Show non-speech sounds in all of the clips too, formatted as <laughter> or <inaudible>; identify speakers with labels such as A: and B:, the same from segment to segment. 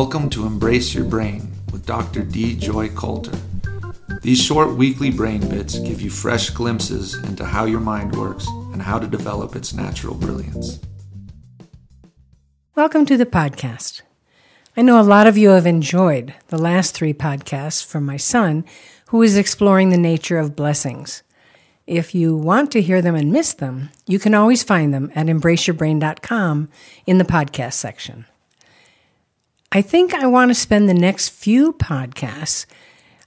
A: Welcome to Embrace Your Brain with Dr. Dee Joy Coulter. These short weekly brain bits give you fresh glimpses into how your mind works and how to develop its natural brilliance.
B: Welcome to the podcast. I know a lot of you have enjoyed the last three podcasts from my son, who is exploring the nature of blessings. If you want to hear them and miss them, you can always find them at embraceyourbrain.com in the podcast section. I think I want to spend the next few podcasts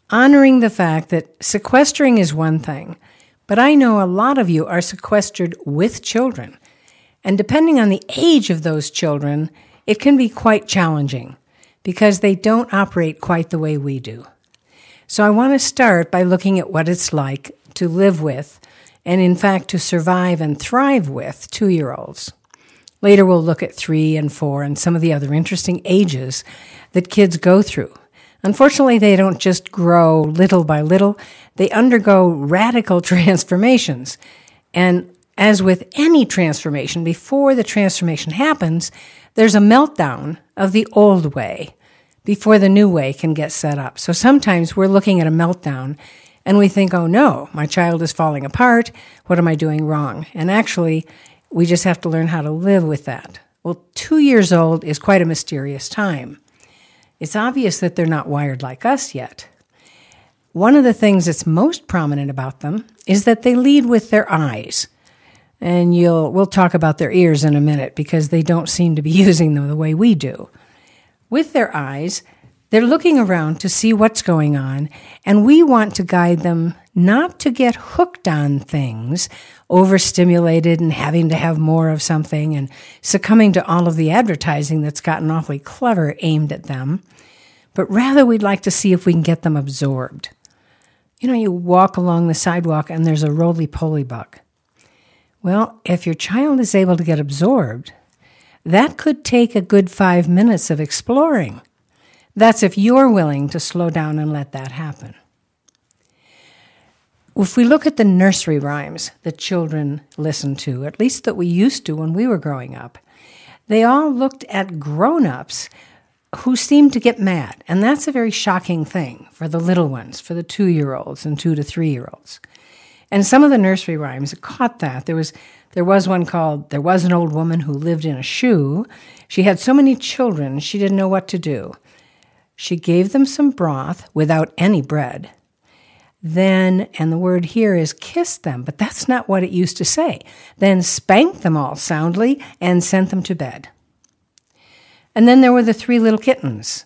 B: honoring the fact that sequestering is one thing, but I know a lot of you are sequestered with children. And depending on the age of those children, it can be quite challenging because they don't operate quite the way we do. So I want to start by looking at what it's like to live with, and in fact, to survive and thrive with two year olds. Later, we'll look at three and four and some of the other interesting ages that kids go through. Unfortunately, they don't just grow little by little, they undergo radical <laughs> transformations. And as with any transformation, before the transformation happens, there's a meltdown of the old way before the new way can get set up. So sometimes we're looking at a meltdown and we think, oh no, my child is falling apart. What am I doing wrong? And actually, we just have to learn how to live with that. Well, two years old is quite a mysterious time. It's obvious that they're not wired like us yet. One of the things that's most prominent about them is that they lead with their eyes. And you'll, we'll talk about their ears in a minute because they don't seem to be <laughs> using them the way we do. With their eyes, they're looking around to see what's going on, and we want to guide them not to get hooked on things, overstimulated and having to have more of something and succumbing to all of the advertising that's gotten awfully clever aimed at them, but rather we'd like to see if we can get them absorbed. You know, you walk along the sidewalk and there's a roly poly bug. Well, if your child is able to get absorbed, that could take a good five minutes of exploring that's if you're willing to slow down and let that happen. If we look at the nursery rhymes that children listen to, at least that we used to when we were growing up, they all looked at grown ups who seemed to get mad. And that's a very shocking thing for the little ones, for the two year olds and two to three year olds. And some of the nursery rhymes caught that. There was there was one called There Was an Old Woman Who Lived in a Shoe. She had so many children, she didn't know what to do. She gave them some broth without any bread. Then, and the word here is kiss them, but that's not what it used to say. Then spanked them all soundly and sent them to bed. And then there were the three little kittens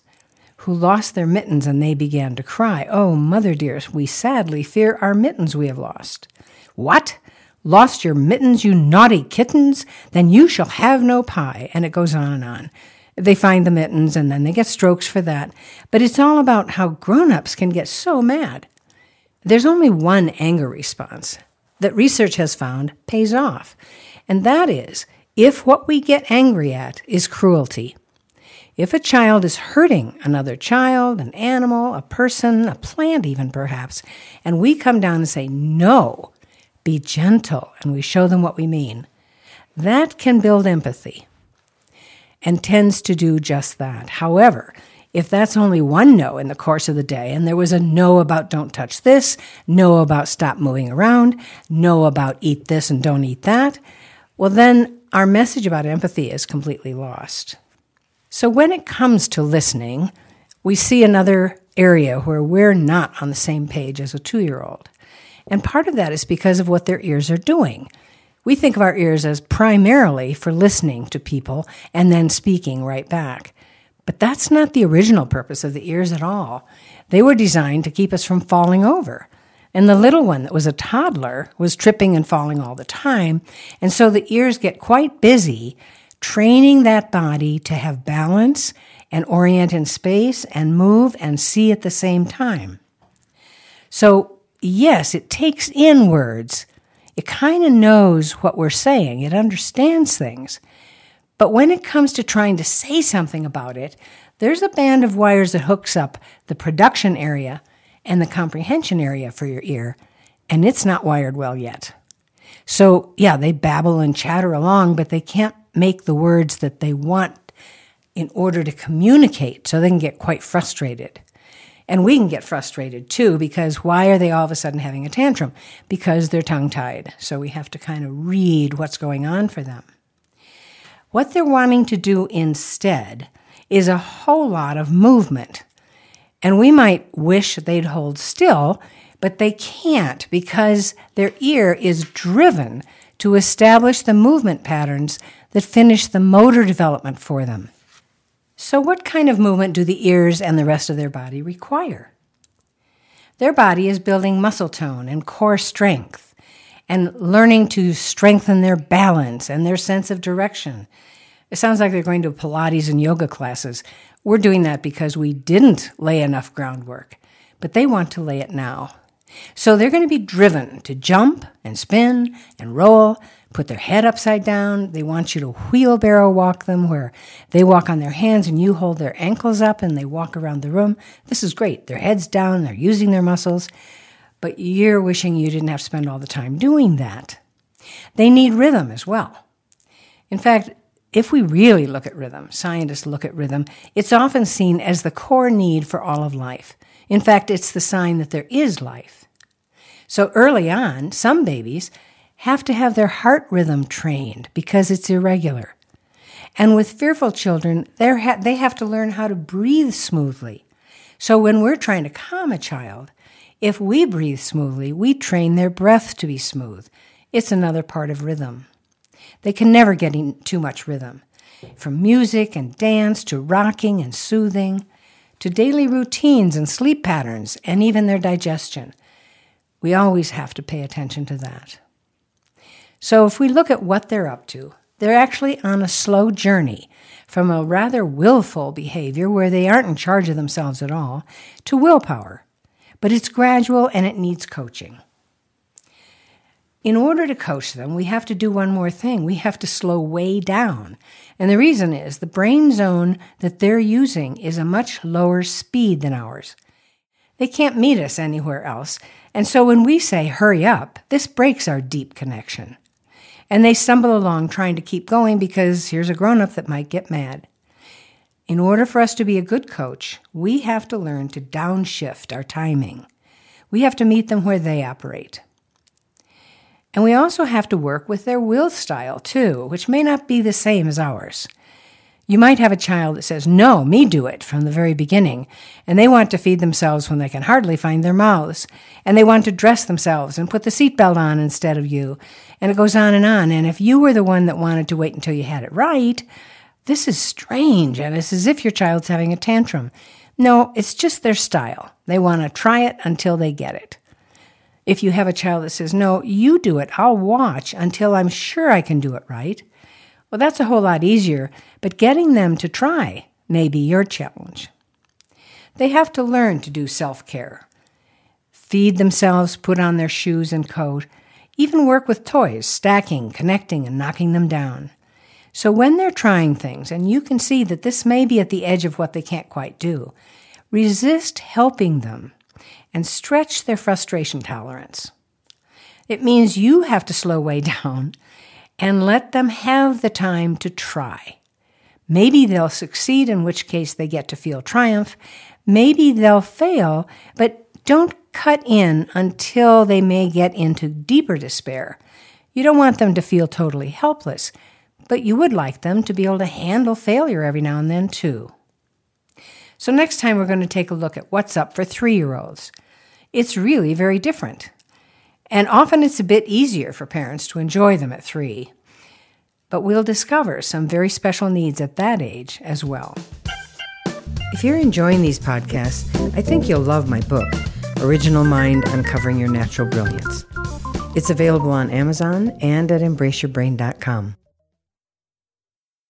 B: who lost their mittens and they began to cry. Oh, mother dears, we sadly fear our mittens we have lost. What? Lost your mittens, you naughty kittens? Then you shall have no pie. And it goes on and on. They find the mittens and then they get strokes for that. But it's all about how grown ups can get so mad. There's only one anger response that research has found pays off, and that is if what we get angry at is cruelty. If a child is hurting another child, an animal, a person, a plant, even perhaps, and we come down and say, no, be gentle, and we show them what we mean, that can build empathy and tends to do just that. However, if that's only one no in the course of the day, and there was a no about don't touch this, no about stop moving around, no about eat this and don't eat that, well, then our message about empathy is completely lost. So when it comes to listening, we see another area where we're not on the same page as a two year old. And part of that is because of what their ears are doing. We think of our ears as primarily for listening to people and then speaking right back. But that's not the original purpose of the ears at all. They were designed to keep us from falling over. And the little one that was a toddler was tripping and falling all the time. And so the ears get quite busy training that body to have balance and orient in space and move and see at the same time. So, yes, it takes in words, it kind of knows what we're saying, it understands things. But when it comes to trying to say something about it, there's a band of wires that hooks up the production area and the comprehension area for your ear, and it's not wired well yet. So, yeah, they babble and chatter along, but they can't make the words that they want in order to communicate so they can get quite frustrated. And we can get frustrated too because why are they all of a sudden having a tantrum? Because they're tongue tied. So we have to kind of read what's going on for them. What they're wanting to do instead is a whole lot of movement. And we might wish they'd hold still, but they can't because their ear is driven to establish the movement patterns that finish the motor development for them. So, what kind of movement do the ears and the rest of their body require? Their body is building muscle tone and core strength and learning to strengthen their balance and their sense of direction. It sounds like they're going to Pilates and yoga classes. We're doing that because we didn't lay enough groundwork, but they want to lay it now. So they're going to be driven to jump and spin and roll, put their head upside down. They want you to wheelbarrow walk them where they walk on their hands and you hold their ankles up and they walk around the room. This is great. Their head's down, they're using their muscles, but you're wishing you didn't have to spend all the time doing that. They need rhythm as well. In fact, if we really look at rhythm, scientists look at rhythm, it's often seen as the core need for all of life. In fact, it's the sign that there is life. So early on, some babies have to have their heart rhythm trained because it's irregular. And with fearful children, ha- they have to learn how to breathe smoothly. So when we're trying to calm a child, if we breathe smoothly, we train their breath to be smooth. It's another part of rhythm. They can never get too much rhythm. From music and dance to rocking and soothing, to daily routines and sleep patterns, and even their digestion. We always have to pay attention to that. So if we look at what they're up to, they're actually on a slow journey from a rather willful behavior where they aren't in charge of themselves at all to willpower. But it's gradual and it needs coaching. In order to coach them, we have to do one more thing. We have to slow way down. And the reason is the brain zone that they're using is a much lower speed than ours. They can't meet us anywhere else. And so when we say, hurry up, this breaks our deep connection. And they stumble along trying to keep going because here's a grown up that might get mad. In order for us to be a good coach, we have to learn to downshift our timing. We have to meet them where they operate. And we also have to work with their will style too, which may not be the same as ours. You might have a child that says, No, me do it from the very beginning, and they want to feed themselves when they can hardly find their mouths, and they want to dress themselves and put the seatbelt on instead of you, and it goes on and on. And if you were the one that wanted to wait until you had it right, this is strange, and it's as if your child's having a tantrum. No, it's just their style. They want to try it until they get it. If you have a child that says, No, you do it, I'll watch until I'm sure I can do it right well, that's a whole lot easier, but getting them to try may be your challenge. They have to learn to do self care, feed themselves, put on their shoes and coat, even work with toys, stacking, connecting, and knocking them down. So when they're trying things, and you can see that this may be at the edge of what they can't quite do, resist helping them and stretch their frustration tolerance. It means you have to slow way <laughs> down and let them have the time to try. Maybe they'll succeed, in which case they get to feel triumph. Maybe they'll fail, but don't cut in until they may get into deeper despair. You don't want them to feel totally helpless, but you would like them to be able to handle failure every now and then, too. So, next time we're going to take a look at what's up for three year olds. It's really very different. And often it's a bit easier for parents to enjoy them at three. But we'll discover some very special needs at that age as well. If you're enjoying these podcasts, I think you'll love my book, Original Mind Uncovering Your Natural Brilliance. It's available on Amazon and at embraceyourbrain.com.